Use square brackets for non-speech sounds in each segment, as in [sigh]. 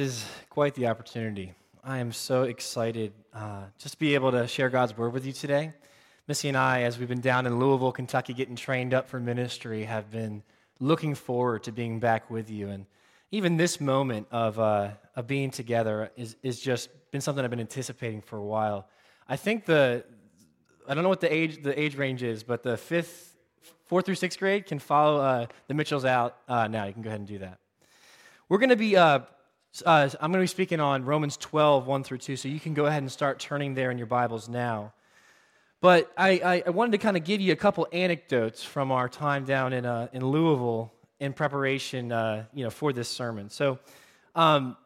is quite the opportunity. I am so excited uh, just to be able to share God's word with you today. Missy and I, as we've been down in Louisville, Kentucky, getting trained up for ministry, have been looking forward to being back with you. And even this moment of, uh, of being together is, is just been something I've been anticipating for a while. I think the, I don't know what the age, the age range is, but the fifth, fourth through sixth grade can follow uh, the Mitchells out uh, now. You can go ahead and do that. We're going to be uh, I'm going to be speaking on Romans 12, 1 through 2, so you can go ahead and start turning there in your Bibles now. But I, I, I wanted to kind of give you a couple anecdotes from our time down in, uh, in Louisville in preparation uh, you know, for this sermon. So, um,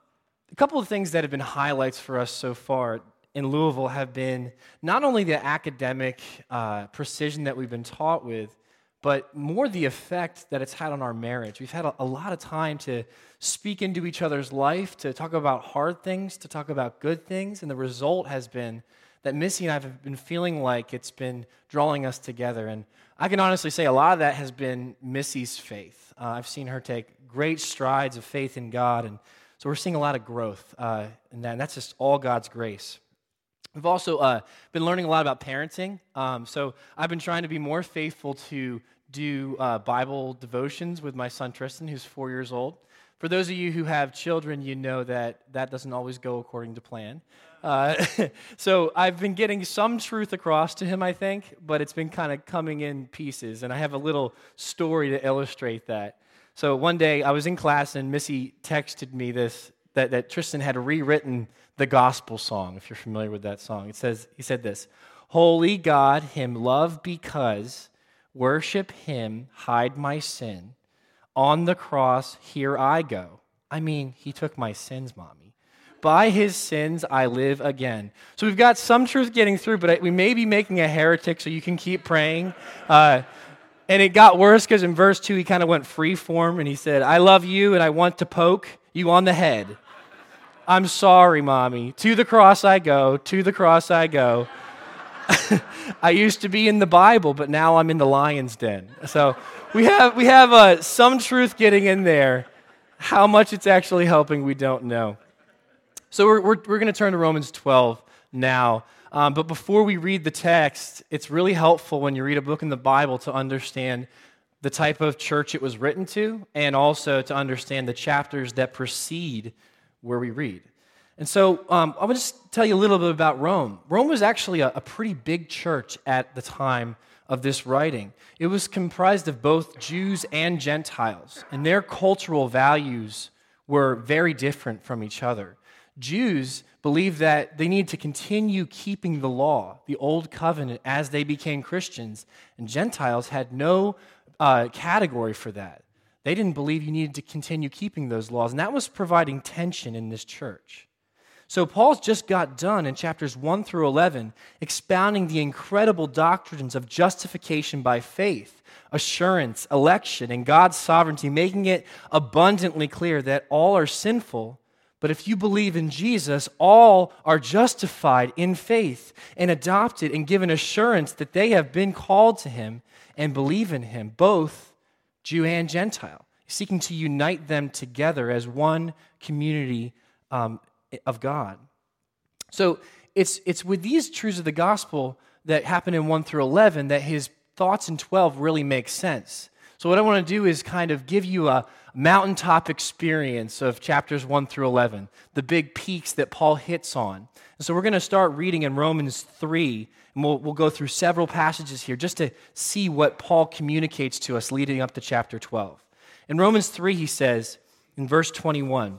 a couple of things that have been highlights for us so far in Louisville have been not only the academic uh, precision that we've been taught with, but more the effect that it's had on our marriage. We've had a, a, lot of time to speak into each other's life, to talk about hard things, to talk about good things, and the result has been that Missy and I have been feeling like it's been drawing us together. And I can honestly say a lot of that has been Missy's faith. Uh, I've seen her take great strides of faith in God, and so we're seeing a lot of growth uh, in that, and that's just all God's grace. We've also uh, been learning a lot about parenting. Um, so I've been trying to be more faithful to do uh, Bible devotions with my son Tristan, who's four years old. For those of you who have children, you know that that doesn't always go according to plan. Uh, [laughs] so I've been getting some truth across to him, I think, but it's been kind of coming in pieces. And I have a little story to illustrate that. So one day I was in class and Missy texted me this that, that Tristan had rewritten the gospel song, if you're familiar with that song. It says, he said this Holy God, him love because Worship him, hide my sin. On the cross, here I go. I mean, he took my sins, mommy. By his sins, I live again. So we've got some truth getting through, but we may be making a heretic, so you can keep praying. Uh, and it got worse because in verse 2, he kind of went free form and he said, I love you and I want to poke you on the head. I'm sorry, mommy. To the cross I go, to the cross I go. [laughs] I used to be in the Bible, but now I'm in the lion's den. So we have, we have uh, some truth getting in there. How much it's actually helping, we don't know. So we're, we're, we're going to turn to Romans 12 now. Um, but before we read the text, it's really helpful when you read a book in the Bible to understand the type of church it was written to and also to understand the chapters that precede where we read. And so um, I want to just tell you a little bit about Rome. Rome was actually a, a, pretty big church at the time of this writing. It was comprised of both Jews and Gentiles, and their cultural values were very different from each other. Jews believed that they needed to continue keeping the law, the old covenant, as they became Christians, and Gentiles had no uh, category for that. They didn't believe you needed to continue keeping those laws, and that was providing tension in this church. So, Paul's just got done in chapters 1 through 11 expounding the incredible doctrines of justification by faith, assurance, election, and God's sovereignty, making it abundantly clear that all are sinful. But if you believe in Jesus, all are justified in faith and adopted and given assurance that they have been called to Him and believe in Him, both Jew and Gentile, seeking to unite them together as one community um, of God. So it's, it's with these truths of the gospel that happen in 1 through 11 that his thoughts in 12 really make sense. So, what I want to do is kind of give you a mountaintop experience of chapters 1 through 11, the big peaks that Paul hits on. And so, we're going to start reading in Romans 3, and we'll, we'll go through several passages here just to see what Paul communicates to us leading up to chapter 12. In Romans 3, he says, in verse 21,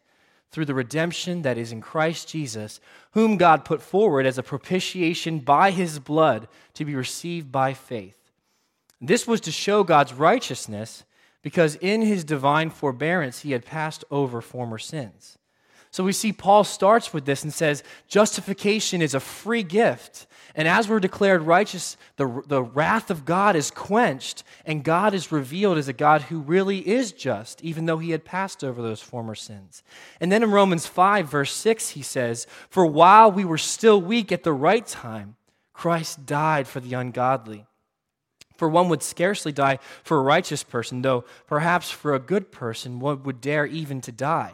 through the redemption that is in Christ Jesus, whom God put forward as a propitiation by his blood to be received by faith. This was to show God's righteousness because in his divine forbearance he had passed over former sins. So we see Paul starts with this and says, Justification is a free gift. And as we're declared righteous, the, the wrath of God is quenched, and God is revealed as a God who really is just, even though he had passed over those former sins. And then in Romans 5, verse 6, he says, For while we were still weak at the right time, Christ died for the ungodly. For one would scarcely die for a righteous person, though perhaps for a good person one would dare even to die.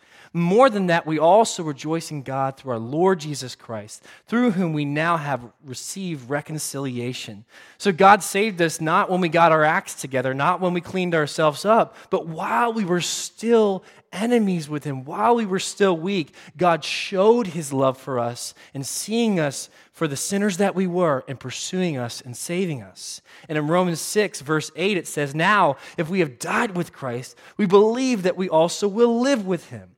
More than that, we also rejoice in God through our Lord Jesus Christ, through whom we now have received reconciliation. So God saved us not when we got our acts together, not when we cleaned ourselves up, but while we were still enemies with Him, while we were still weak, God showed His love for us and seeing us for the sinners that we were and pursuing us and saving us. And in Romans 6, verse 8, it says, Now, if we have died with Christ, we believe that we also will live with Him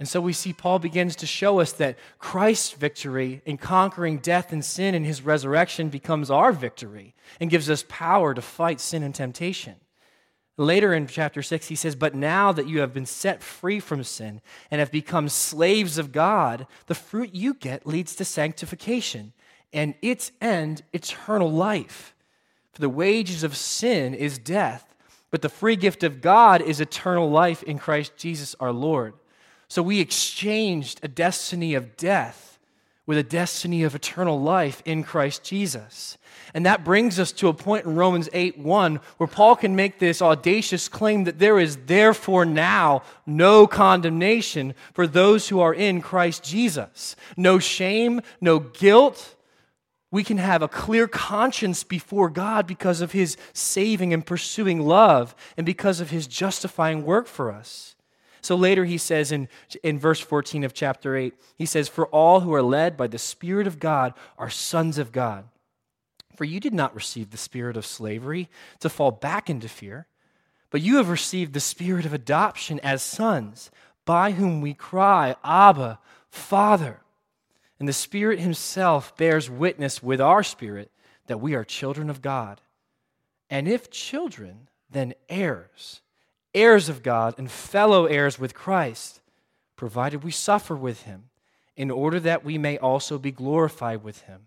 And so we see Paul begins to show us that Christ's victory in conquering death and sin in his resurrection becomes our victory and gives us power to fight sin and temptation. Later in chapter 6, he says, But now that you have been set free from sin and have become slaves of God, the fruit you get leads to sanctification, and its end, eternal life. For the wages of sin is death, but the free gift of God is eternal life in Christ Jesus our Lord. So we exchanged a destiny of death with a destiny of eternal life in Christ Jesus. And that brings us to a point in Romans 8 1 where Paul can make this audacious claim that there is therefore now no condemnation for those who are in Christ Jesus. No shame, no guilt. We can have a clear conscience before God because of his saving and pursuing love and because of his justifying work for us. So later he says in, in verse 14 of chapter 8, he says, For all who are led by the Spirit of God are sons of God. For you did not receive the spirit of slavery to fall back into fear, but you have received the spirit of adoption as sons, by whom we cry, Abba, Father. And the Spirit Himself bears witness with our spirit that we are children of God. And if children, then heirs heirs of God and fellow heirs with Christ, provided we suffer with him, in order that we may also be glorified with him.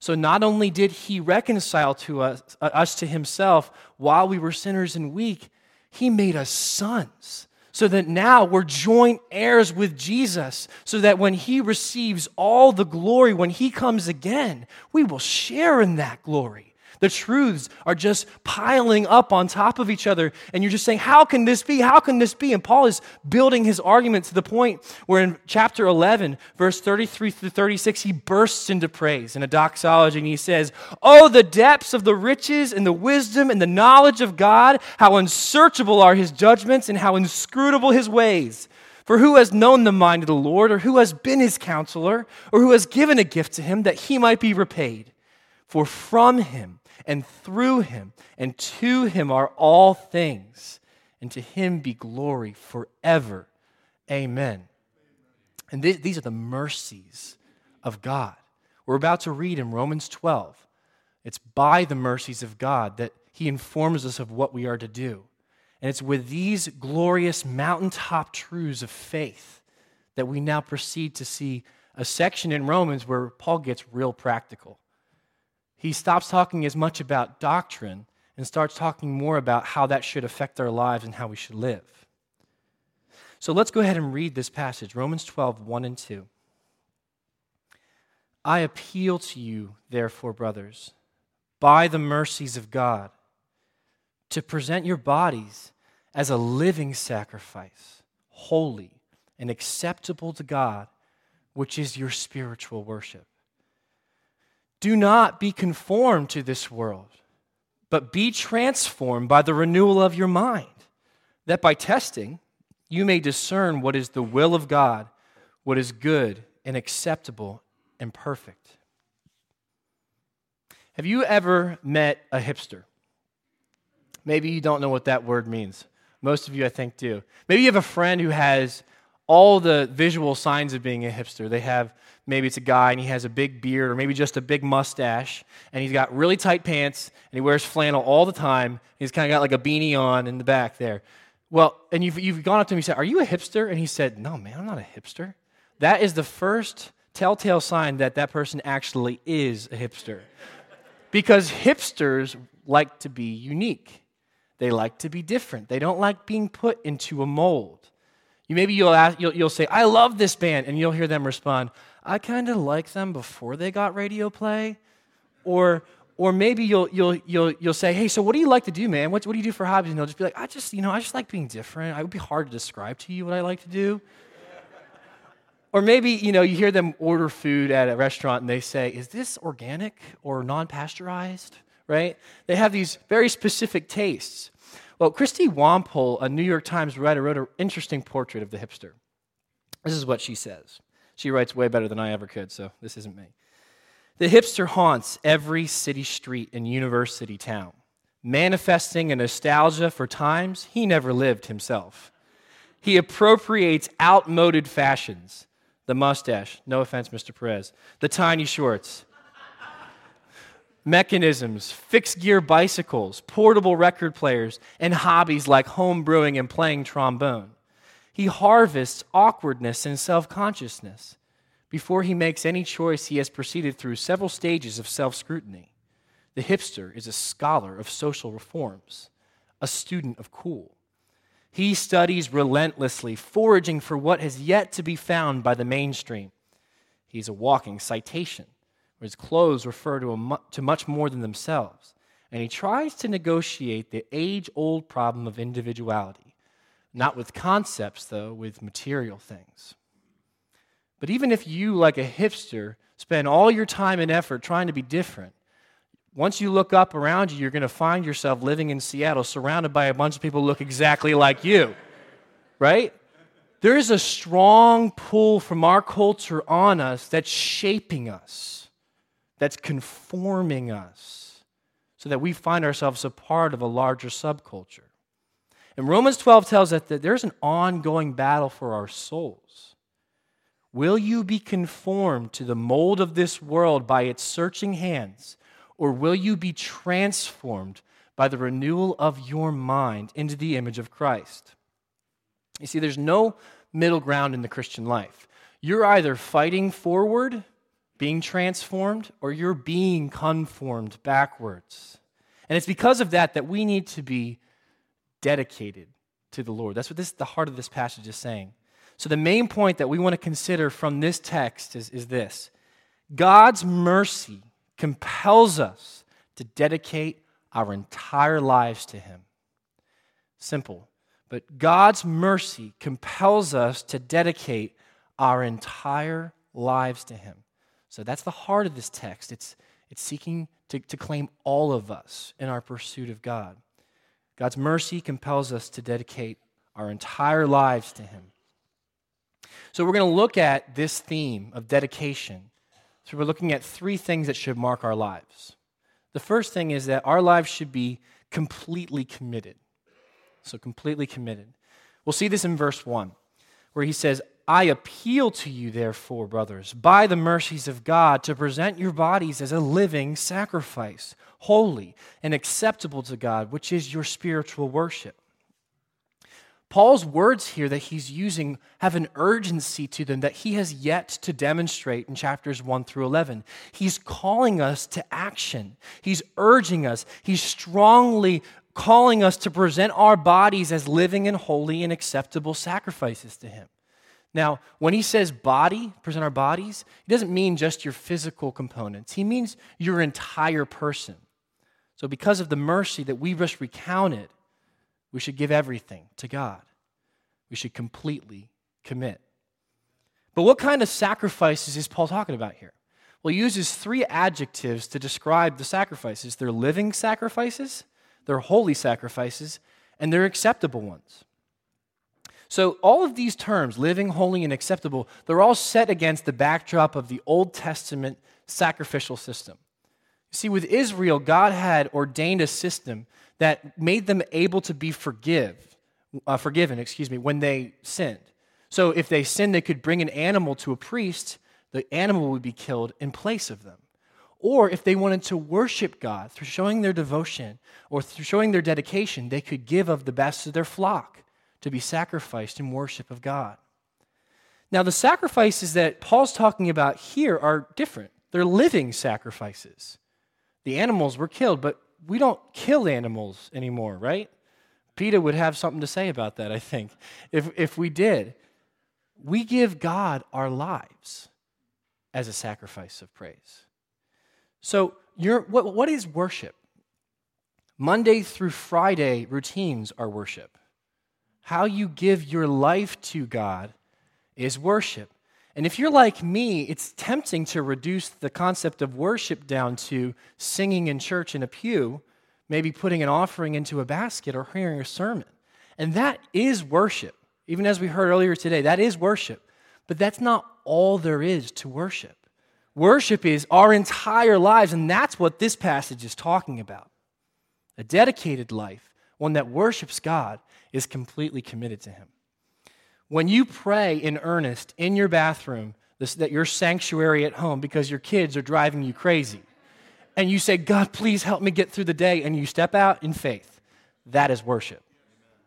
So not only did he reconcile to us, uh, us to himself while we were sinners and weak, he made us sons. So that now we're joint heirs with Jesus, so that when he receives all the glory, when he comes again, we will share in that glory. The truths are just piling up on top of each other. And you're just saying, How can this be? How can this be? And Paul is building his argument to the point where in chapter 11, verse 33 through 36, he bursts into praise in a doxology and he says, Oh, the depths of the riches and the wisdom and the knowledge of God! How unsearchable are his judgments and how inscrutable his ways! For who has known the mind of the Lord, or who has been his counselor, or who has given a gift to him that he might be repaid? For from him, and through him and to him are all things, and to him be glory forever. Amen. And th- these are the mercies of God. We're about to read in Romans 12. It's by the mercies of God that he informs us of what we are to do. And it's with these glorious mountaintop truths of faith that we now proceed to see a section in Romans where Paul gets real practical he stops talking as much about doctrine and starts talking more about how that should affect our lives and how we should live. So let's go ahead and read this passage Romans 12, 1 and 2. I appeal to you, therefore, brothers, by the mercies of God, to present your bodies as a living sacrifice, holy and acceptable to God, which is your spiritual worship. Do not be conformed to this world, but be transformed by the renewal of your mind, that by testing you may discern what is the will of God, what is good and acceptable and perfect. Have you ever met a hipster? Maybe you don't know what that word means. Most of you, I think, do. Maybe you have a friend who has all the visual signs of being a hipster. They have maybe it's a guy and he has a big beard or maybe just a big mustache and he's got really tight pants and he wears flannel all the time. He's kind of got like a beanie on in the back there. Well, and you've, you've gone up to him and said, Are you a hipster? And he said, No, man, I'm not a hipster. That is the first telltale sign that that person actually is a hipster. because hipsters like to be unique. They like to be different. They don't like being put into a mold. You maybe you'll, ask, you'll, you'll say, I love this band, and you'll hear them respond, I kind of like them before they got radio play. Or, or maybe you'll, you'll, you'll, you'll say, hey, so what do you like to do, man? What, what do you do for hobbies? And they'll just be like, I just, you know, I just like being different. It would be hard to describe to you what I like to do. or maybe, you know, you hear them order food at a restaurant and they say, is this organic or non-pasteurized? right? They have these very specific tastes. Well, Christy Wampole, a New York Times writer, wrote an interesting portrait of the hipster. This is what she says. She writes way better than I ever could, so this isn't me. The hipster haunts every city street and university town, manifesting a nostalgia for times he never lived himself. He appropriates outmoded fashions the mustache, no offense, Mr. Perez, the tiny shorts, mechanisms, fixed gear bicycles, portable record players, and hobbies like home brewing and playing trombone. He harvests awkwardness and self consciousness. Before he makes any choice, he has proceeded through several stages of self scrutiny. The hipster is a scholar of social reforms, a student of cool. He studies relentlessly, foraging for what has yet to be found by the mainstream. He's a walking citation where his clothes refer to, mu- to much more than themselves. And he tries to negotiate the age old problem of individuality, not with concepts, though, with material things. But even if you, like a hipster, spend all your time and effort trying to be different, once you look up around you, you're going to find yourself living in Seattle surrounded by a bunch of people who look exactly like you, right? There is a strong pull from our culture on us that's shaping us that's conforming us so that we find ourselves a part of a larger subculture. And Romans 12 tells us that there's an ongoing battle for our souls. Will you be conformed to the mold of this world by its searching hands, or will you be transformed by the renewal of your mind into the image of Christ? You see, there's no middle ground in the Christian life. You're either fighting forward being transformed or you're being conformed backwards. And it's because of that that we need to be dedicated to the Lord. That's what this, the heart of this passage is saying. So, the main point that we want to consider from this text is, is this God's mercy compels us to dedicate our entire lives to Him. Simple. But God's mercy compels us to dedicate our entire lives to Him. So that's the heart of this text. It's, it's seeking to, to claim all of us in our pursuit of God. God's mercy compels us to dedicate our entire lives to Him. So we're going to look at this theme of dedication. So we're looking at three things that should mark our lives. The first thing is that our lives should be completely committed. So completely committed. We'll see this in verse 1, where he says, I appeal to you, therefore, brothers, by the mercies of God, to present your bodies as a living sacrifice, holy and acceptable to God, which is your spiritual worship. Paul's words here that he's using have an urgency to them that he has yet to demonstrate in chapters 1 through 11. He's calling us to action, he's urging us, he's strongly calling us to present our bodies as living and holy and acceptable sacrifices to him. Now, when he says body, present our bodies, he doesn't mean just your physical components. He means your entire person. So, because of the mercy that we just recounted, we should give everything to God. We should completely commit. But what kind of sacrifices is Paul talking about here? Well, he uses three adjectives to describe the sacrifices they're living sacrifices, they're holy sacrifices, and they're acceptable ones. So, all of these terms, living, holy, and acceptable, they're all set against the backdrop of the Old Testament sacrificial system. You See, with Israel, God had ordained a system that made them able to be forgive, uh, forgiven, excuse me, when they sinned. So if they sinned, they could bring an animal to a priest, the animal would be killed in place of them. Or if they wanted to worship God through showing their devotion or through showing their dedication, they could give of the best of their flock to be sacrificed in worship of God. Now, the sacrifices that Paul's talking about here are different. They're living sacrifices. The animals were killed, but we don't kill animals anymore, right? Peter would have something to say about that, I think, if, if we did. We give God our lives as a sacrifice of praise. So, what, what is worship? Monday through Friday routines are worship. How you give your life to God is worship. And if you're like me, it's tempting to reduce the concept of worship down to singing in church in a pew, maybe putting an offering into a basket or hearing a sermon. And that is worship. Even as we heard earlier today, that is worship. But that's not all there is to worship. Worship is our entire lives, and that's what this passage is talking about. A dedicated life, one that worships God, is completely committed to Him. When you pray in earnest in your bathroom, this, that your sanctuary at home because your kids are driving you crazy, and you say, God, please help me get through the day, and you step out in faith, that is worship.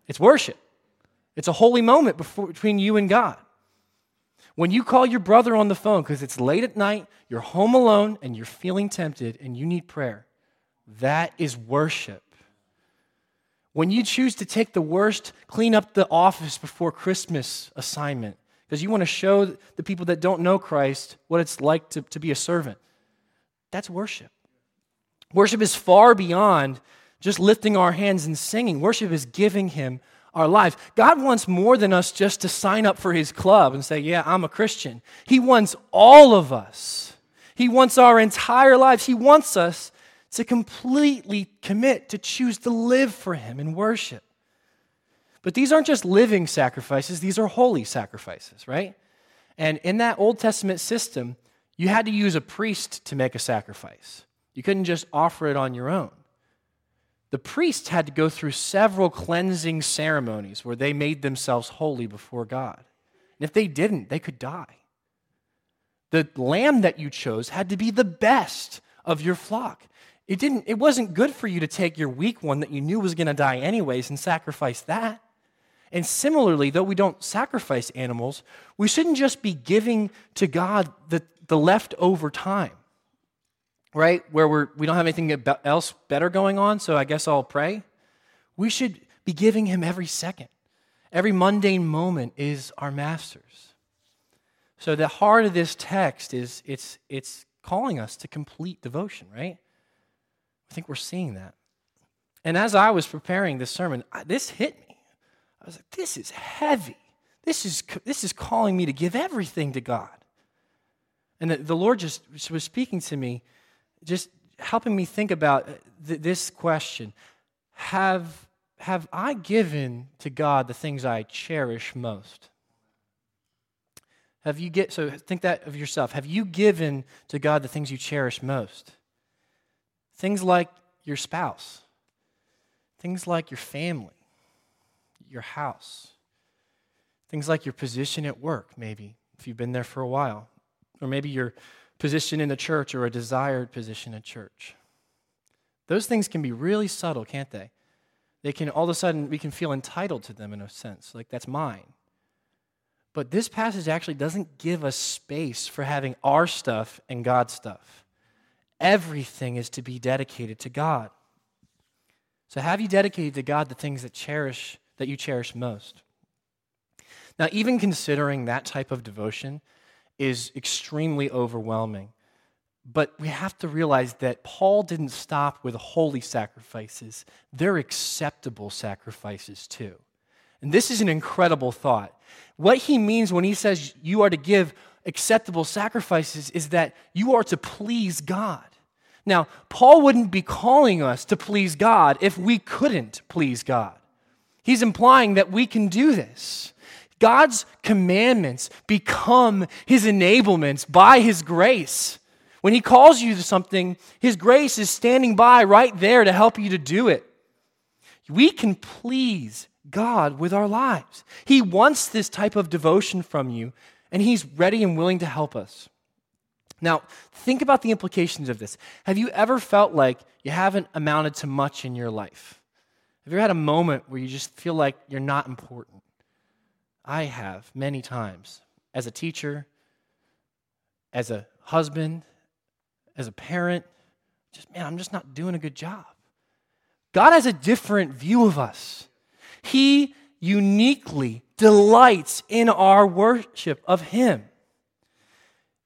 It's worship. It's a holy moment before, between you and God. When you call your brother on the phone because it's late at night, you're home alone, and you're feeling tempted, and you need prayer, that is worship. When you choose to take the worst, clean up the office before Christmas assignment, because you want to show the people that don't know Christ what it's like to, to be a servant, that's worship. Worship is far beyond just lifting our hands and singing. Worship is giving Him our lives. God wants more than us just to sign up for His club and say, Yeah, I'm a Christian. He wants all of us, He wants our entire lives. He wants us to completely commit, to choose to live for Him in worship. But these aren't just living sacrifices, these are holy sacrifices, right? And in that Old Testament system, you had to use a priest to make a sacrifice. You couldn't just offer it on your own. The priest had to go through several cleansing ceremonies where they made themselves holy before God. And if they didn't, they could die. The lamb that you chose had to be the best of your flock. It, didn't, it wasn't good for you to take your weak one that you knew was going to die anyways and sacrifice that. And similarly, though we don't sacrifice animals, we shouldn't just be giving to God the, the leftover time, right? Where we're, we don't have anything else better going on, so I guess I'll pray. We should be giving Him every second. Every mundane moment is our master's. So the heart of this text is it's, it's calling us to complete devotion, right? I think we're seeing that. And as I was preparing this sermon, this hit me. I was like, this is heavy. This is, this is calling me to give everything to God. And the, the Lord just was speaking to me, just helping me think about uh, th- this question have, have I given to God the things I cherish most? Have you get so think that of yourself. Have you given to God the things you cherish most? Things like your spouse, things like your family, your house, things like your position at work, maybe, if you've been there for a while, or maybe your position in the church or a desired position at church. Those things can be really subtle, can't they? They can all of a sudden, we can feel entitled to them in a sense, like that's mine. But this passage actually doesn't give us space for having our stuff and God's stuff. Everything is to be dedicated to God. So have you dedicated to God the things that cherish that you cherish most? Now, even considering that type of devotion is extremely overwhelming. But we have to realize that Paul didn't stop with holy sacrifices, they're acceptable sacrifices too. And this is an incredible thought. What he means when he says you are to give acceptable sacrifices is that you are to please God. Now, Paul wouldn't be calling us to please God if we couldn't please God. He's implying that we can do this. God's commandments become his enablements by his grace. When he calls you to something, his grace is standing by right there to help you to do it. We can please God with our lives. He wants this type of devotion from you, and he's ready and willing to help us. Now, think about the implications of this. Have you ever felt like you haven't amounted to much in your life? Have you ever had a moment where you just feel like you're not important? I have many times as a teacher, as a husband, as a parent. Just, man, I'm just not doing a good job. God has a different view of us. He uniquely delights in our worship of Him.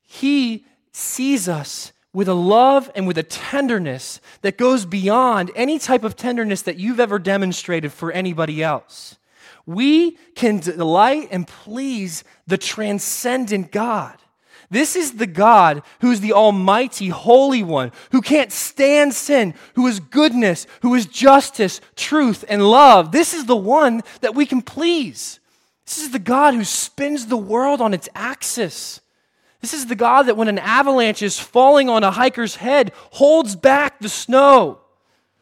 He sees us with a love and with a tenderness that goes beyond any type of tenderness that you've ever demonstrated for anybody else. We can delight and please the transcendent God. This is the God who is the Almighty, Holy One, who can't stand sin, who is goodness, who is justice, truth, and love. This is the one that we can please. This is the God who spins the world on its axis. This is the God that when an avalanche is falling on a hiker's head, holds back the snow.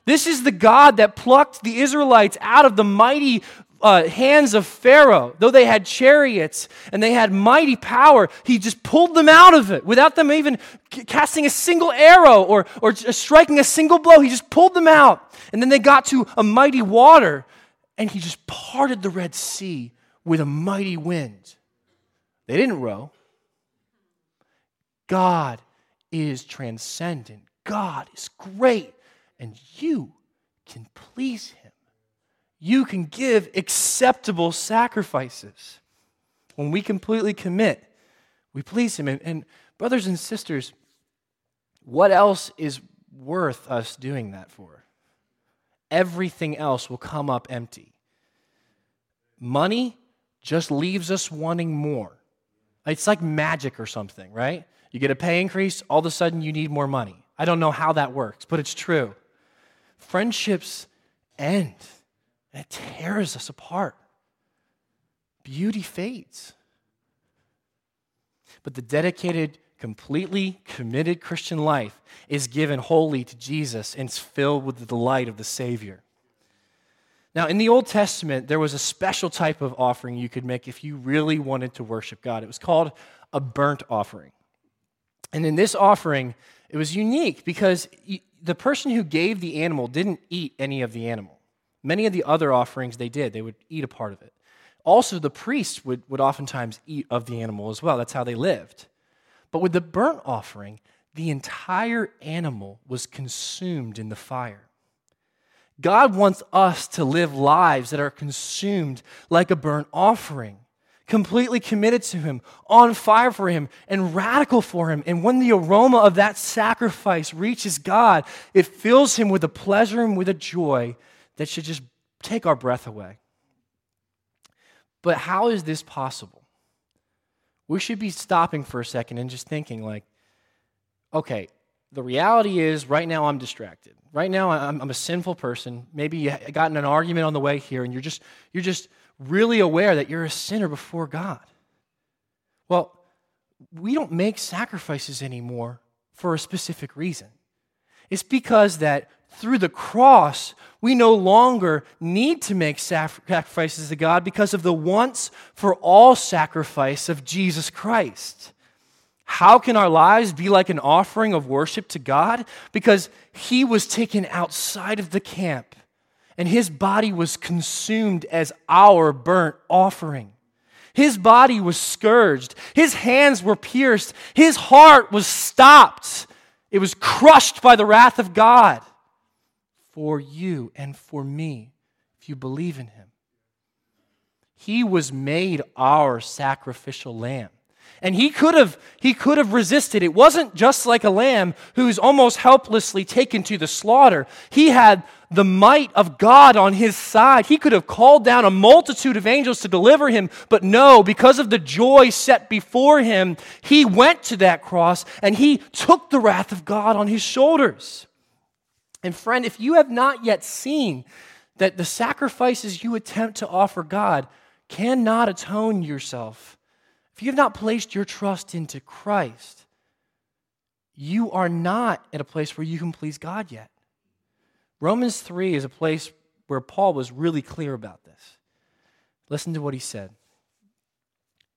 This is the God that plucked the Israelites out of the mighty uh, hands of Pharaoh. Though they had chariots and they had mighty power, he just pulled them out of it without them even casting a single arrow or, or striking a single blow. He just pulled them out. And then they got to a mighty water and he just parted the Red Sea with a mighty wind. They didn't row, God is transcendent, God is great, and you can please Him. You can give acceptable sacrifices. When we completely commit, we please Him. And, and brothers and sisters, what else is worth us doing that for? Everything else will come up empty. Money just leaves us wanting more. It's like magic or something, right? You get a pay increase, all of a sudden you need more money. I don't know how that works, but it's true. Friendships end, and it tears us apart. Beauty fades. But the dedicated, completely committed Christian life is given wholly to Jesus and it's filled with the delight of the Savior. Now, in the Old Testament, there was a special type of offering you could make if you really wanted to worship God. It was called a burnt offering. And in this offering, it was unique because the person who gave the animal didn't eat any of the animal. Many of the other offerings they did, they would eat a part of it. Also, the priests would, would oftentimes eat of the animal as well. That's how they lived. But with the burnt offering, the entire animal was consumed in the fire. God wants us to live lives that are consumed like a burnt offering completely committed to Him, on fire for Him, and radical for Him. And when the aroma of that sacrifice reaches God, it fills Him with a pleasure and with a joy that should just take our breath away. But how is this possible? We should be stopping for a second and just thinking, like, okay, the reality is right now I'm distracted. Right now I'm, I'm a sinful person. Maybe you got in an argument on the way here and you're just, you're just, really aware that you're a sinner before God. Well, we don't make sacrifices anymore for a specific reason. It's because that through the cross, we no longer need to make sacrifices to God because of the once for all sacrifice of Jesus Christ. How can our lives be like an offering of worship to God? Because He was taken outside of the camp and his body was consumed as our burnt offering. His body was scourged, his hands were pierced, his heart was stopped. It was crushed by the wrath of God for you and for me if you believe in him. He was made our sacrificial lamb. And he could have he could have resisted. It wasn't just like a lamb who's almost helplessly taken to the slaughter. He had the might of God on his side. He could have called down a multitude of angels to deliver him, but no, because of the joy set before him, he went to that cross and he took the wrath of God on his shoulders. And friend, if you have not yet seen that the sacrifices you attempt to offer God cannot atone yourself, if you have not placed your trust into Christ, you are not at a place where you can please God yet. Romans 3 is a place where Paul was really clear about this. Listen to what he said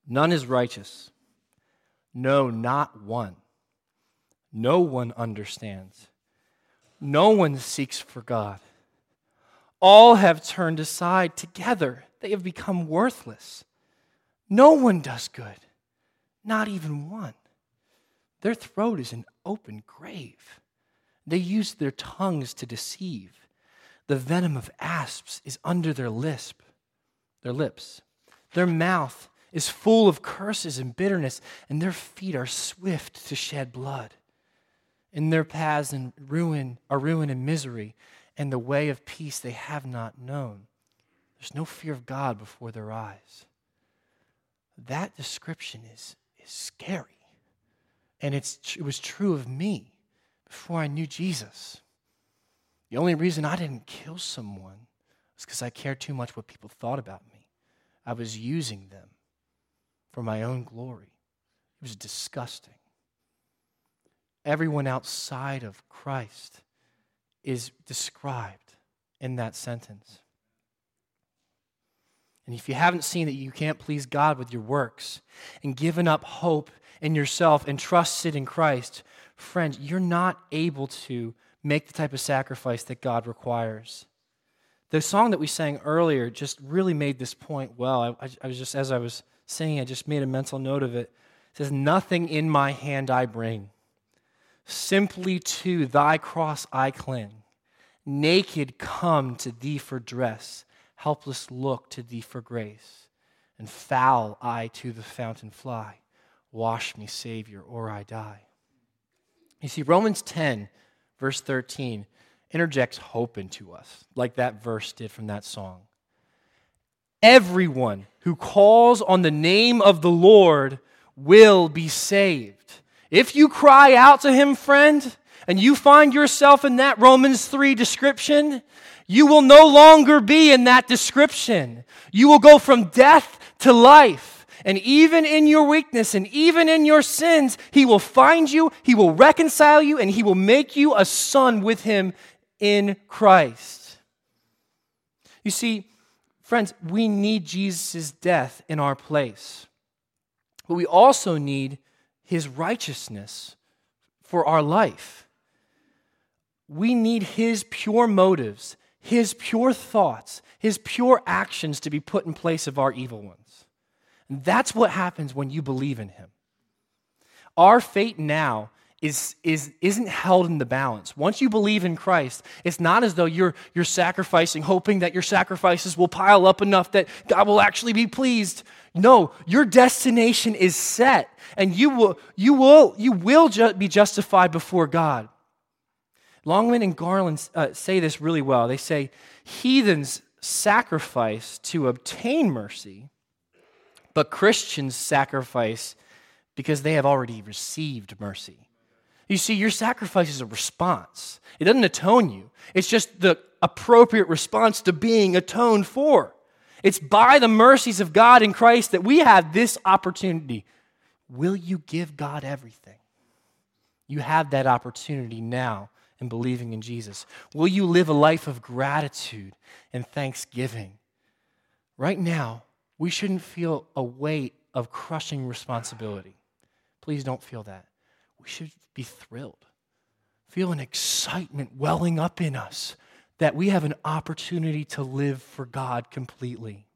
None is righteous. No, not one. No one understands. No one seeks for God. All have turned aside together. They have become worthless. No one does good, not even one. Their throat is an open grave. They use their tongues to deceive. The venom of asps is under their lisp, their lips. Their mouth is full of curses and bitterness, and their feet are swift to shed blood. In their paths and ruin are ruin and misery, and the way of peace they have not known. There's no fear of God before their eyes that description is, is scary. And it's, it was true of me before I knew Jesus. The only reason I didn't kill someone was because I cared too much what people thought about me. I was using them for my own glory. It was disgusting. Everyone outside of Christ is described in that sentence. And if you haven't seen that you can't please God with your works and given up hope in yourself and trusted in Christ, friend, you're not able to make the type of sacrifice that God requires. The song that we sang earlier just really made this point well. I, I was just, as I was singing, I just made a mental note of it. It says, Nothing in my hand I bring, simply to thy cross I cling. Naked come to thee for dress helpless look to thee for grace, and foul I to the fountain fly. Wash me, Savior, or I die. You see, Romans 10, verse 13, interjects hope into us, like that verse did from that song. Everyone who calls on the name of the Lord will be saved. If you cry out to him, friend, and you find yourself in that Romans 3 description, you will no longer be in that description. You will go from death to life. And even in your weakness and even in your sins, He will find you, He will reconcile you, and He will make you a son with Him in Christ. You see, friends, we need Jesus' death in our place, but we also need His righteousness for our life. We need His pure motives his pure thoughts, his pure actions to be put in place of our evil ones. And that's what happens when you believe in him. Our fate now is, is, isn't held in the balance. Once you believe in Christ, it's not as though you're, you're sacrificing, hoping that your sacrifices will pile up enough that God will actually be pleased. No, your destination is set, and you will, you will, you will ju- be justified before God. Longman and Garland uh, say this really well. They say, heathens sacrifice to obtain mercy, but Christians sacrifice because they have already received mercy. You see, your sacrifice is a response, it doesn't atone you, it's just the appropriate response to being atoned for. It's by the mercies of God in Christ that we have this opportunity. Will you give God everything? You have that opportunity now and believing in Jesus? Will you live a life of gratitude and thanksgiving? Right now, we shouldn't feel a weight of crushing responsibility. Please don't feel that. We should be thrilled, feel an excitement welling up in us that we have an opportunity to live for God completely.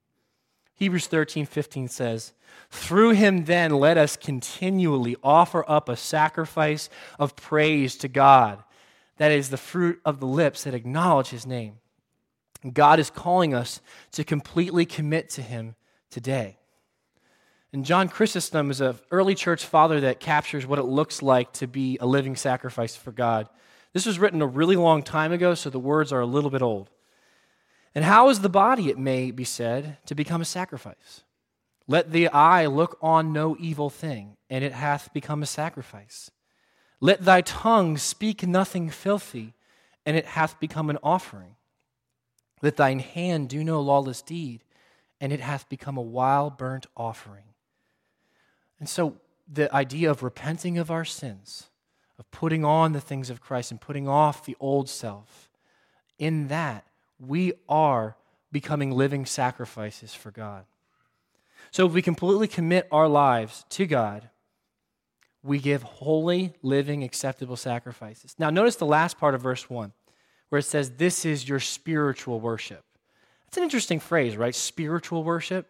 Hebrews 13, 15 says, Through him then let us continually offer up a sacrifice of praise to God. That is the fruit of the lips that acknowledge his name. God is calling us to completely commit to him today. And John Chrysostom is an early church father that captures what it looks like to be a living sacrifice for God. This was written a really long time ago, so the words are a little bit old. And how is the body, it may be said, to become a sacrifice? Let the eye look on no evil thing, and it hath become a sacrifice. Let thy tongue speak nothing filthy, and it hath become an offering. Let thine hand do no lawless deed, and it hath become a wild burnt offering. And so, the idea of repenting of our sins, of putting on the things of Christ and putting off the old self, in that, we are becoming living sacrifices for God. So if we completely commit our lives to God, we give holy, living, acceptable sacrifices. Now, notice the last part of verse 1, where it says, This is your spiritual worship. That's an interesting phrase, right? Spiritual worship.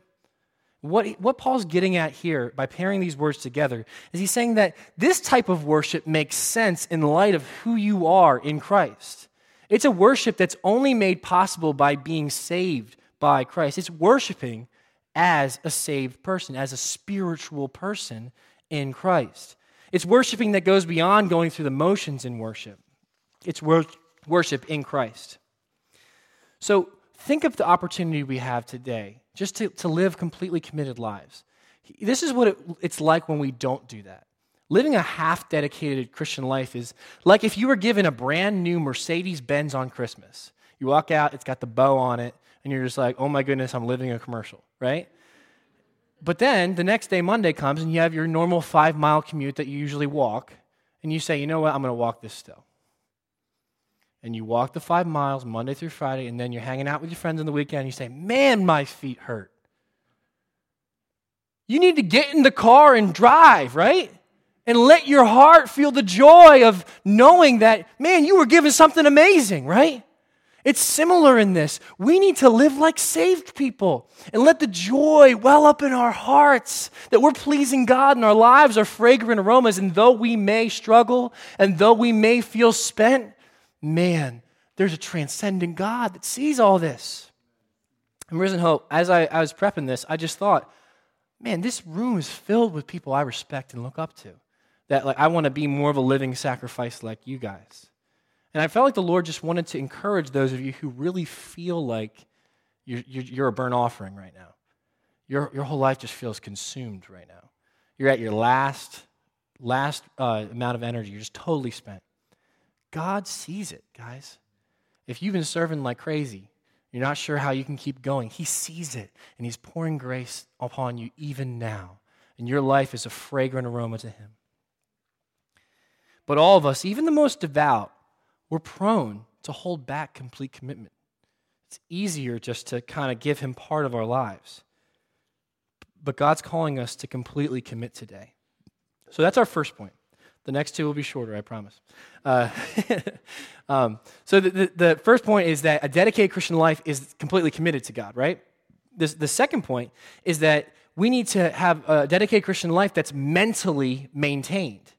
What, what Paul's getting at here by pairing these words together is he's saying that this type of worship makes sense in light of who you are in Christ. It's a worship that's only made possible by being saved by Christ. It's worshiping as a saved person, as a spiritual person in Christ. It's worshiping that goes beyond going through the motions in worship. It's wor- worship in Christ. So think of the opportunity we have today just to, to live completely committed lives. This is what it, it's like when we don't do that. Living a half dedicated Christian life is like if you were given a brand new Mercedes Benz on Christmas. You walk out, it's got the bow on it, and you're just like, oh my goodness, I'm living a commercial, right? But then the next day, Monday comes, and you have your normal five mile commute that you usually walk, and you say, you know what, I'm going to walk this still. And you walk the five miles Monday through Friday, and then you're hanging out with your friends on the weekend, and you say, man, my feet hurt. You need to get in the car and drive, right? And let your heart feel the joy of knowing that, man, you were given something amazing, right? It's similar in this. We need to live like saved people and let the joy well up in our hearts that we're pleasing God and our lives are fragrant aromas. And though we may struggle and though we may feel spent, man, there's a transcendent God that sees all this. And Risen Hope, as I, I was prepping this, I just thought, man, this room is filled with people I respect and look up to. That like I want to be more of a living sacrifice like you guys. And I felt like the Lord just wanted to encourage those of you who really feel like you're, you're, a burnt offering right now. Your, your whole life just feels consumed right now. You're at your last, last uh, amount of energy. You're just totally spent. God sees it, guys. If you've been serving like crazy, you're not sure how you can keep going. He sees it, and He's pouring grace upon you even now. And your life is a fragrant aroma to Him. But all of us, even the most devout, we're prone to hold back complete commitment. It's easier just to kind of give Him part of our lives. But God's calling us to completely commit today. So that's our first point. The next two will be shorter, I promise. Uh, [laughs] um, so the, the, the, first point is that a dedicated Christian life is completely committed to God, right? This, the second point is that we need to have a dedicated Christian life that's mentally maintained.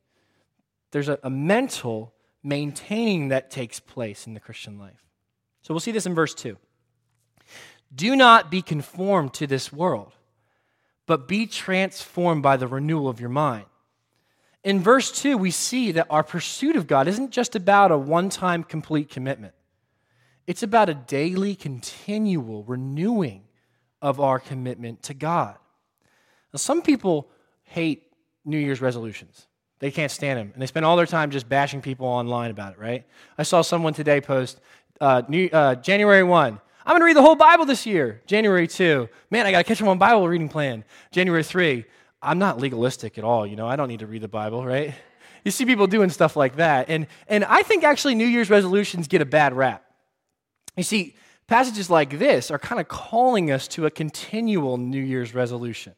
There's a, a mental maintaining that takes place in the Christian life. So we'll see this in verse 2. Do not be conformed to this world, but be transformed by the renewal of your mind. In verse 2, we see that our pursuit of God isn't just about a one time complete commitment, it's about a daily, continual renewing of our commitment to God. Now, some people hate New Year's resolutions. They can't stand him. And they spend all their time just bashing people online about it, right? I saw someone today post uh, New, uh, January 1. I'm going to read the whole Bible this year. January 2. Man, I got to catch up on Bible reading plan. January 3. I'm not legalistic at all. You know, I don't need to read the Bible, right? You see people doing stuff like that. And, and I think actually New Year's resolutions get a bad rap. You see, passages like this are kind of calling us to a continual New Year's resolution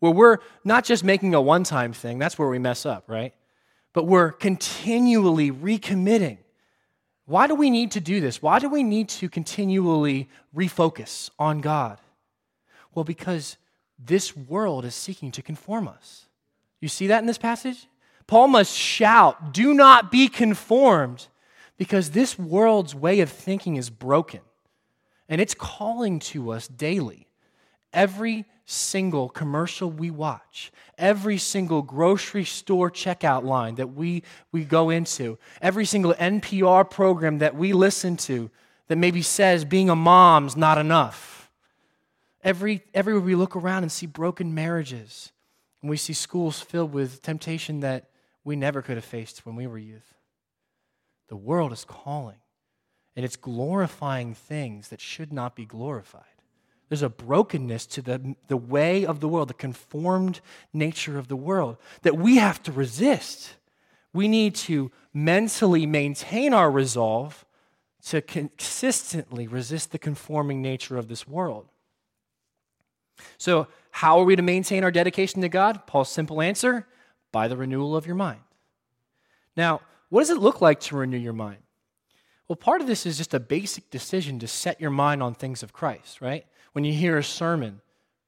where we're not just making a one time thing, that's where we mess up, right? But we're continually recommitting. Why do we need to do this? Why do we need to continually refocus on God? Well, because this world is seeking to conform us. You see that in this passage? Paul must shout, Do not be conformed, because this world's way of thinking is broken. And it's calling to us daily Every single commercial we watch, every single grocery store checkout line that we, we go into, every single NPR program that we listen to that maybe says being a mom's not enough. Every, everywhere we look around and see broken marriages, and we see schools filled with temptation that we never could have faced when we were youth. The world is calling, and it's glorifying things that should not be glorified. There's a brokenness to the, the way of the world, the conformed nature of the world that we have to resist. We need to mentally maintain our resolve to consistently resist the conforming nature of this world. So, how are we to maintain our dedication to God? Paul's simple answer by the renewal of your mind. Now, what does it look like to renew your mind? Well, part of this is just a basic decision to set your mind on things of Christ, right? When you hear a sermon,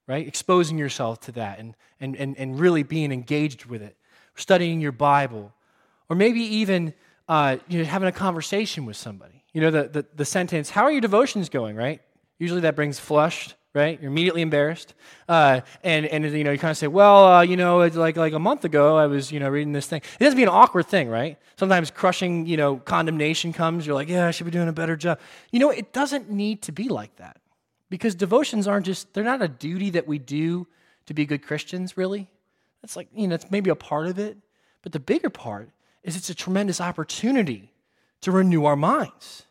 right? Exposing yourself to that and, and, and, and really being engaged with it, studying your Bible, or maybe even uh, you know, having a conversation with somebody. You know, the, the, the sentence, How are your devotions going, right? Usually that brings flush right? You're immediately embarrassed, uh, and and you know you kind of say, well, uh, you know, it's like like a month ago I was you know reading this thing. It doesn't be an awkward thing, right? Sometimes crushing you know condemnation comes. You're like, yeah, I should be doing a better job. You know, it doesn't need to be like that because devotions aren't just they're not a duty that we do to be good Christians. Really, it's like you know it's maybe a part of it, but the bigger part is it's a tremendous opportunity to renew our minds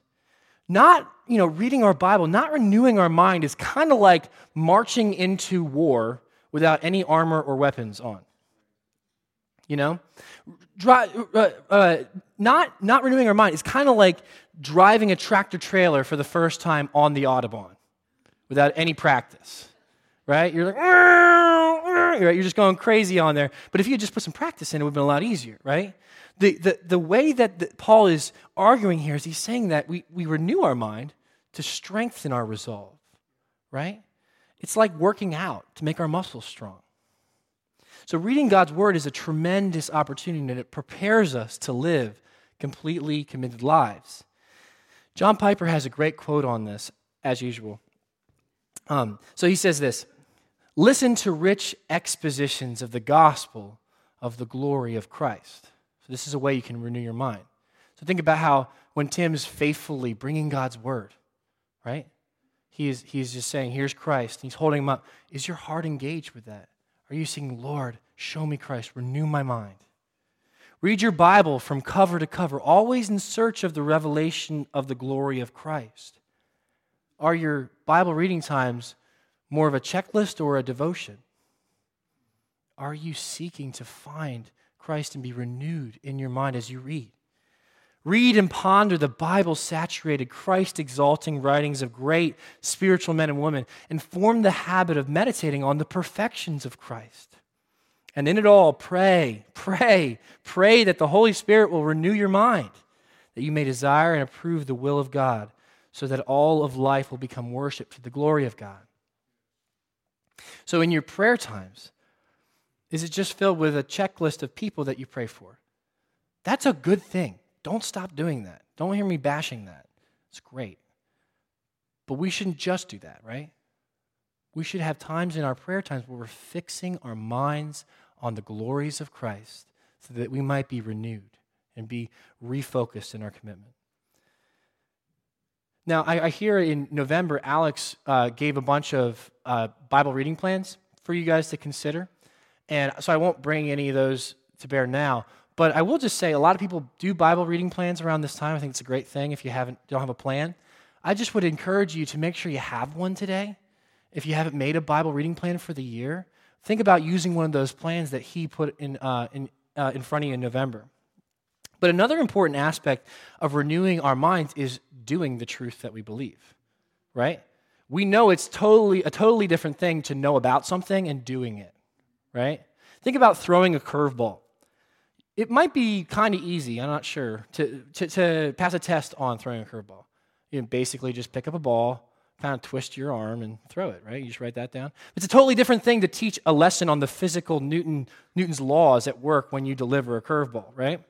not, you know, reading our Bible, not renewing our mind is kind of like marching into war without any armor or weapons on. You know? Dri- uh, uh, not, not renewing our mind is kind of like driving a tractor trailer for the first time on the Autobahn without any practice. Right? You're like, right? you're just going crazy on there. But if you just put some practice in, it would have been a lot easier, right? the, the, the way that the, Paul is arguing here is he's saying that we, we renew our mind to strengthen our resolve, right? It's like working out to make our muscles strong. So, reading God's word is a tremendous opportunity and it prepares us to live completely committed lives. John Piper has a great quote on this, as usual. Um, so he says this Listen to rich expositions of the gospel of the glory of Christ So this is a way you can renew your mind. So think about how when Tim's faithfully bringing God's word, right? He is, he's just saying, Here's Christ. He's holding him up. Is your heart engaged with that? Are you saying, Lord, show me Christ, renew my mind? Read your Bible from cover to cover, always in search of the revelation of the glory of Christ. Are your Bible reading times more of a checklist or a devotion? Are you seeking to find Christ and be renewed in your mind as you read. Read and ponder the Bible saturated, Christ exalting writings of great spiritual men and women and form the habit of meditating on the perfections of Christ. And in it all, pray, pray, pray that the Holy Spirit will renew your mind, that you may desire and approve the will of God, so that all of life will become worship to the glory of God. So, in your prayer times, is it just filled with a checklist of people that you pray for? That's a good thing. Don't stop doing that. Don't hear me bashing that. It's great. But we shouldn't just do that, right? We should have times in our prayer times where we're fixing our minds on the glories of Christ so that we might be renewed and be refocused in our commitment. Now, I, I hear in November, Alex uh, gave a bunch of uh, Bible reading plans for you guys to consider. And so I won't bring any of those to bear now. But I will just say a lot of people do Bible reading plans around this time. I think it's a great thing if you haven't don't have a plan. I just would encourage you to make sure you have one today. If you haven't made a Bible reading plan for the year, think about using one of those plans that he put in, uh, in, uh, in front of you in November. But another important aspect of renewing our minds is doing the truth that we believe, right? We know it's totally a totally different thing to know about something and doing it right? Think about throwing a curveball. It might be kind of easy, I'm not sure, to, to, to, pass a test on throwing a curveball. You basically just pick up a ball, kind of twist your arm, and throw it, right? You just write that down. It's a totally different thing to teach a lesson on the physical Newton, Newton's laws at work when you deliver a curveball, right?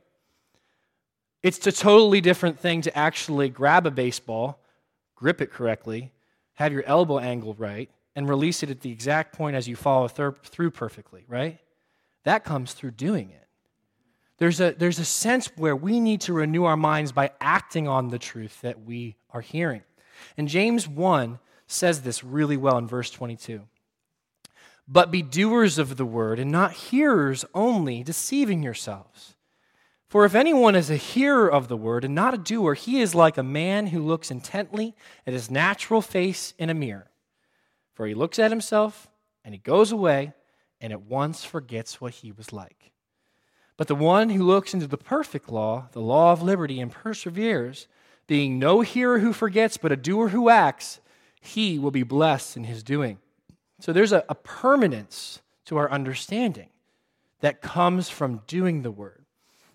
It's a totally different thing to actually grab a baseball, grip it correctly, have your elbow angle right, and release it at the exact point as you follow through perfectly, right? That comes through doing it. There's a, there's a sense where we need to renew our minds by acting on the truth that we are hearing. And James 1 says this really well in verse 22. But be doers of the word and not hearers only, deceiving yourselves. For if anyone is a hearer of the word and not a doer, he is like a man who looks intently at his natural face in a mirror. For he looks at himself and he goes away and at once forgets what he was like. But the one who looks into the perfect law, the law of liberty, and perseveres, being no hearer who forgets, but a doer who acts, he will be blessed in his doing. So there's a, a permanence to our understanding that comes from doing the word.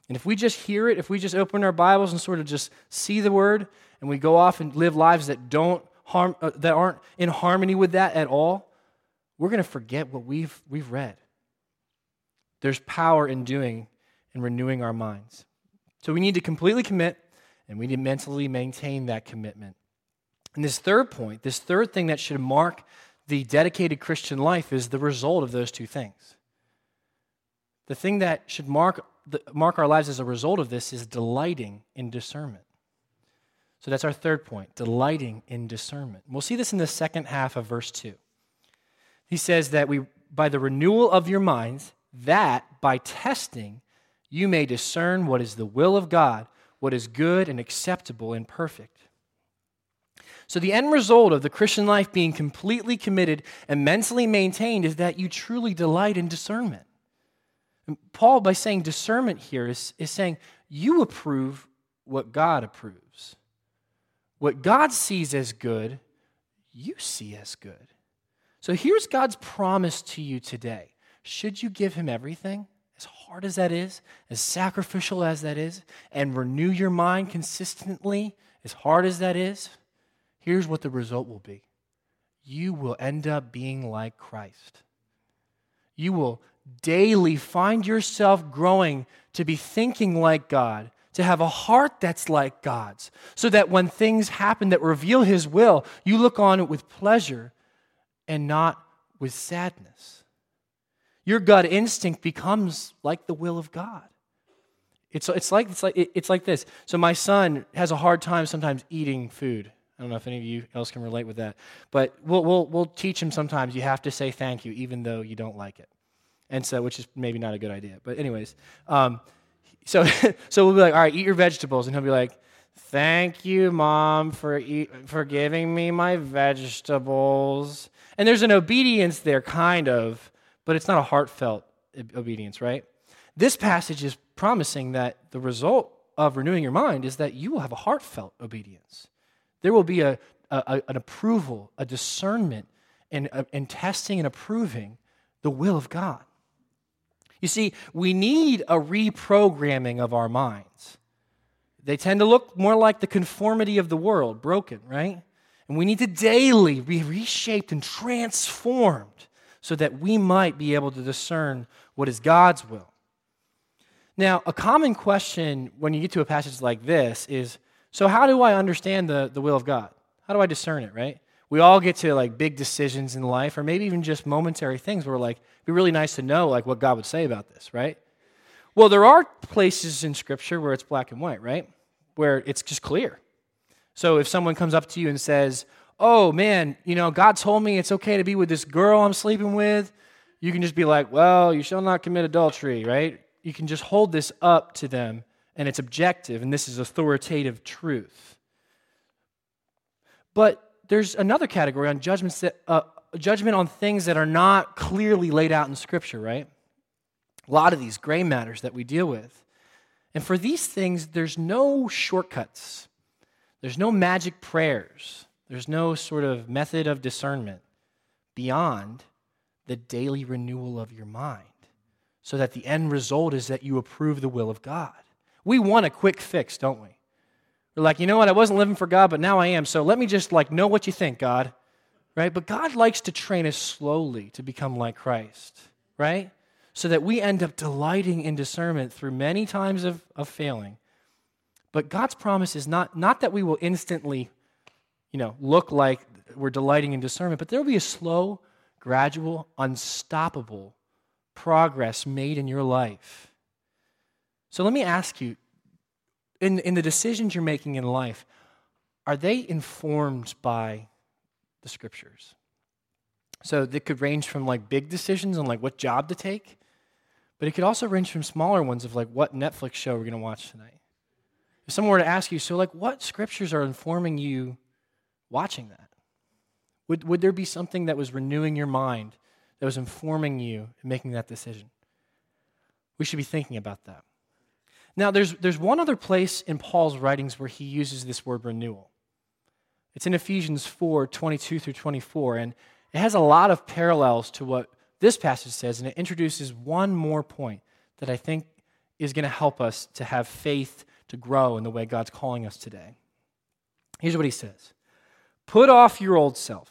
And if we just hear it, if we just open our Bibles and sort of just see the word, and we go off and live lives that don't harm, uh, that aren't in harmony with that at all, we're going to forget what we've, we've read. There's power in doing and renewing our minds. So we need to completely commit, and we need to mentally maintain that commitment. And this third point, this third thing that should mark the dedicated Christian life is the result of those two things. The thing that should mark, mark our lives as a result of this is delighting in discernment. So that's our third point delighting in discernment. We'll see this in the second half of verse 2. He says that we, by the renewal of your minds, that by testing you may discern what is the will of God, what is good and acceptable and perfect. So, the end result of the Christian life being completely committed and mentally maintained is that you truly delight in discernment. And Paul, by saying discernment here, is, is saying you approve what God approves. What God sees as good, you see as good. So, here's God's promise to you today. Should you give him everything, as hard as that is, as sacrificial as that is, and renew your mind consistently, as hard as that is? here's what the result will be you will end up being like Christ. You will daily find yourself growing to be thinking like God, to have a heart that's like God's, so that when things happen that reveal His will, you look on it with pleasure and not with sadness. Your gut instinct becomes like the will of God. It's, it's, like, it's, like, it's like this. So, my son has a hard time sometimes eating food. I don't know if any of you else can relate with that. But we'll, we'll, we'll teach him sometimes you have to say thank you even though you don't like it. And so, which is maybe not a good idea. But, anyways, um, so, [laughs] so we'll be like, all right, eat your vegetables. And he'll be like, thank you, mom, for, eat, for giving me my vegetables. And there's an obedience there, kind of, but it's not a heartfelt obedience, right? This passage is promising that the result of renewing your mind is that you will have a heartfelt obedience. There will be a, a an approval, a discernment, and, and testing and approving the will of God. You see, we need a reprogramming of our minds. They tend to look more like the conformity of the world, broken, right? And we need to daily be reshaped and transformed so that we might be able to discern what is God's will. Now, a common question when you get to a passage like this is so, how do I understand the, the will of God? How do I discern it, right? We all get to like big decisions in life, or maybe even just momentary things where like, it'd be really nice to know like what God would say about this, right? Well, there are places in Scripture where it's black and white, right? Where it's just clear. So if someone comes up to you and says, Oh man, you know, God told me it's okay to be with this girl I'm sleeping with, you can just be like, Well, you shall not commit adultery, right? You can just hold this up to them and it's objective, and this is authoritative truth. But there's another category on judgments that, uh, judgment on things that are not clearly laid out in Scripture, right? A lot of these gray matters that we deal with. And for these things, there's no shortcuts, there's no magic prayers, there's no sort of method of discernment beyond the daily renewal of your mind, so that the end result is that you approve the will of God. We want a quick fix, don't we? We're like, you know what? I wasn't living for God, but now I am. So let me just like know what you think, God. Right? But God likes to train us slowly to become like Christ, right? So that we end up delighting in discernment through many times of, of failing. But God's promise is not, not that we will instantly, you know, look like we're delighting in discernment, but there will be a slow, gradual, unstoppable progress made in your life. So let me ask you in, in the decisions you're making in life, are they informed by the scriptures? So that could range from like big decisions on like what job to take, but it could also range from smaller ones of like what Netflix show we're going to watch tonight. If someone were to ask you, so like what scriptures are informing you watching that? Would, would there be something that was renewing your mind, that was informing you in making that decision? We should be thinking about that. Now, there's, there's one other place in Paul's writings where he uses this word renewal. It's in Ephesians 4 22 through 24, and it has a lot of parallels to what this passage says, and it introduces one more point that I think is going to help us to have faith to grow in the way God's calling us today. Here's what he says Put off your old self,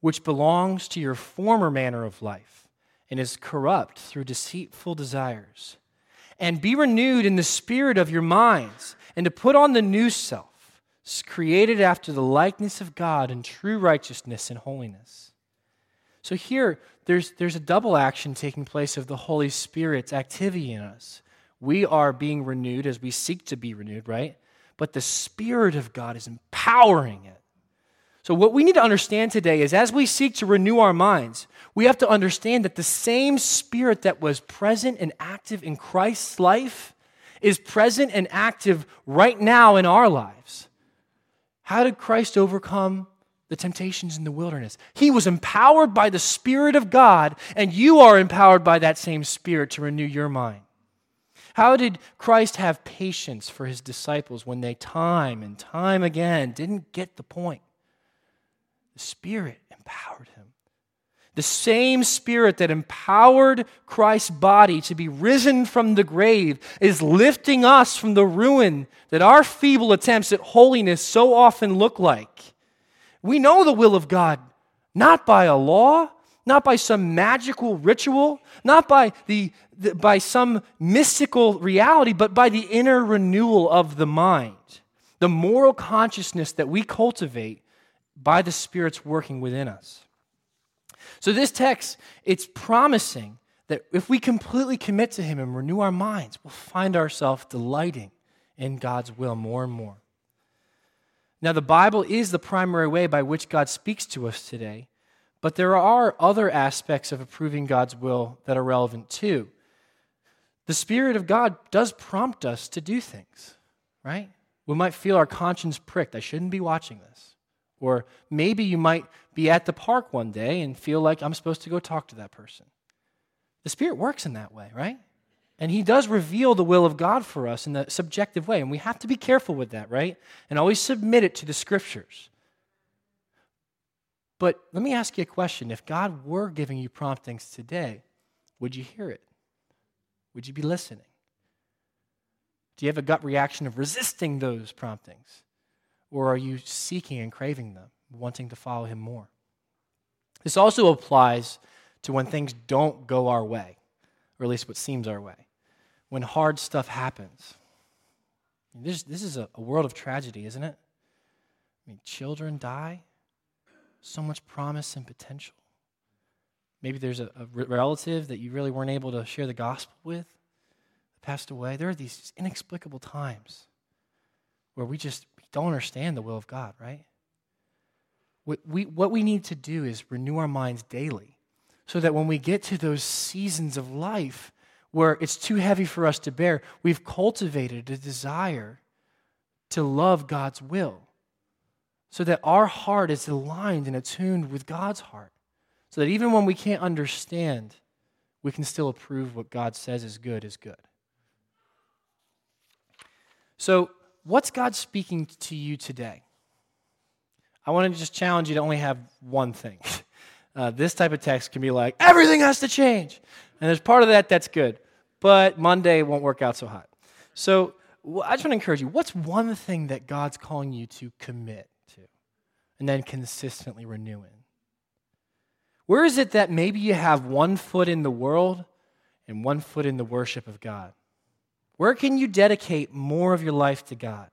which belongs to your former manner of life and is corrupt through deceitful desires, and be renewed in the spirit of your minds, and to put on the new self, created after the likeness of God in true righteousness and holiness. So here, there's, there's a double action taking place of the Holy Spirit's activity in us. We are being renewed as we seek to be renewed, right? But the Spirit of God is empowering it. So, what we need to understand today is as we seek to renew our minds, we have to understand that the same Spirit that was present and active in Christ's life is present and active right now in our lives. How did Christ overcome the temptations in the wilderness? He was empowered by the Spirit of God, and you are empowered by that same Spirit to renew your mind. How did Christ have patience for his disciples when they time and time again didn't get the point? The Spirit empowered him. The same Spirit that empowered Christ's body to be risen from the grave is lifting us from the ruin that our feeble attempts at holiness so often look like. We know the will of God, not by a law, not by some magical ritual, not by, the, the, by some mystical reality, but by the inner renewal of the mind, the moral consciousness that we cultivate by the Spirit's working within us. So this text, it's promising that if we completely commit to Him and renew our minds, we'll find ourselves delighting in God's will more and more. Now, the Bible is the primary way by which God speaks to us today, but there are other aspects of approving God's will that are relevant too. The Spirit of God does prompt us to do things, right? We might feel our conscience pricked. I shouldn't be watching this. Or maybe you might be at the park one day and feel like I'm supposed to go talk to that person. The Spirit works in that way, right? And He does reveal the will of God for us in a subjective way. And we have to be careful with that, right? And always submit it to the Scriptures. But let me ask you a question. If God were giving you promptings today, would you hear it? Would you be listening? Do you have a gut reaction of resisting those promptings? Or are you seeking and craving them, wanting to follow Him more? This also applies to when things don't go our way, or at least what seems our way. When hard stuff happens. This, this is a, a world of tragedy, isn't it? I mean, children die, so much promise and potential. Maybe there's a, a relative that you really weren't able to share the gospel with passed away. There are these inexplicable times where we just don't understand the will of God, right? What we, what we need to do is renew our minds daily so that when we get to those seasons of life where it's too heavy for us to bear, we've cultivated a desire to love God's will so that our heart is aligned and attuned with God's heart. So that even when we can't understand, we can still approve what God says is good is good. So, What's God speaking to you today? I want to just challenge you to only have one thing. [laughs] Uh, this type of text can be like, everything has to change. And there's part of that that's good, but Monday won't work out so hot. So I just want to encourage you what's one thing that God's calling you to commit to and then consistently renew in? Where is it that maybe you have one foot in the world and one foot in the worship of God? Where can you dedicate more of your life to God?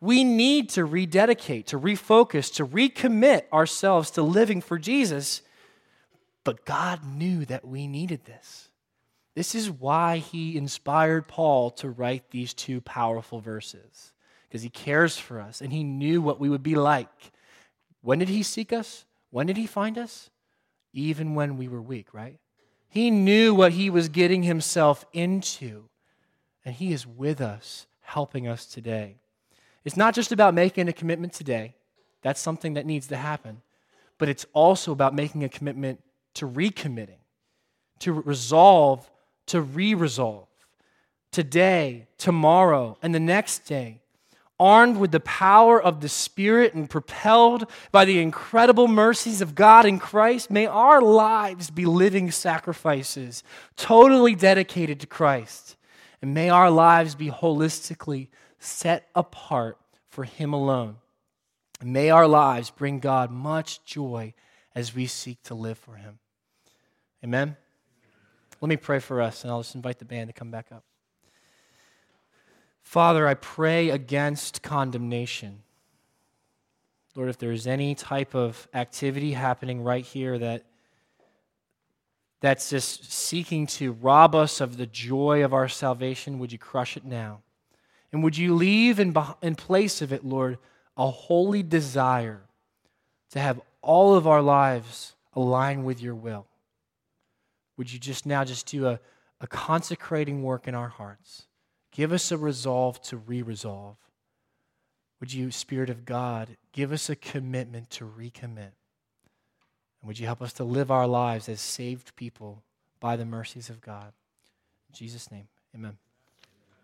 We need to rededicate, to refocus, to recommit ourselves to living for Jesus. But God knew that we needed this. This is why he inspired Paul to write these two powerful verses, because he cares for us and he knew what we would be like. When did he seek us? When did he find us? Even when we were weak, right? He knew what he was getting himself into, and he is with us, helping us today. It's not just about making a commitment today, that's something that needs to happen, but it's also about making a commitment to recommitting, to resolve, to re resolve today, tomorrow, and the next day. Armed with the power of the Spirit and propelled by the incredible mercies of God in Christ, may our lives be living sacrifices, totally dedicated to Christ. And may our lives be holistically set apart for Him alone. And may our lives bring God much joy as we seek to live for Him. Amen. Let me pray for us, and I'll just invite the band to come back up. Father, I pray against condemnation. Lord, if there is any type of activity happening right here that that's just seeking to rob us of the joy of our salvation, would you crush it now? And would you leave in, in place of it, Lord, a holy desire to have all of our lives align with your will? Would you just now just do a, a consecrating work in our hearts? Give us a resolve to re resolve. Would you, Spirit of God, give us a commitment to recommit? And would you help us to live our lives as saved people by the mercies of God? In Jesus' name, amen.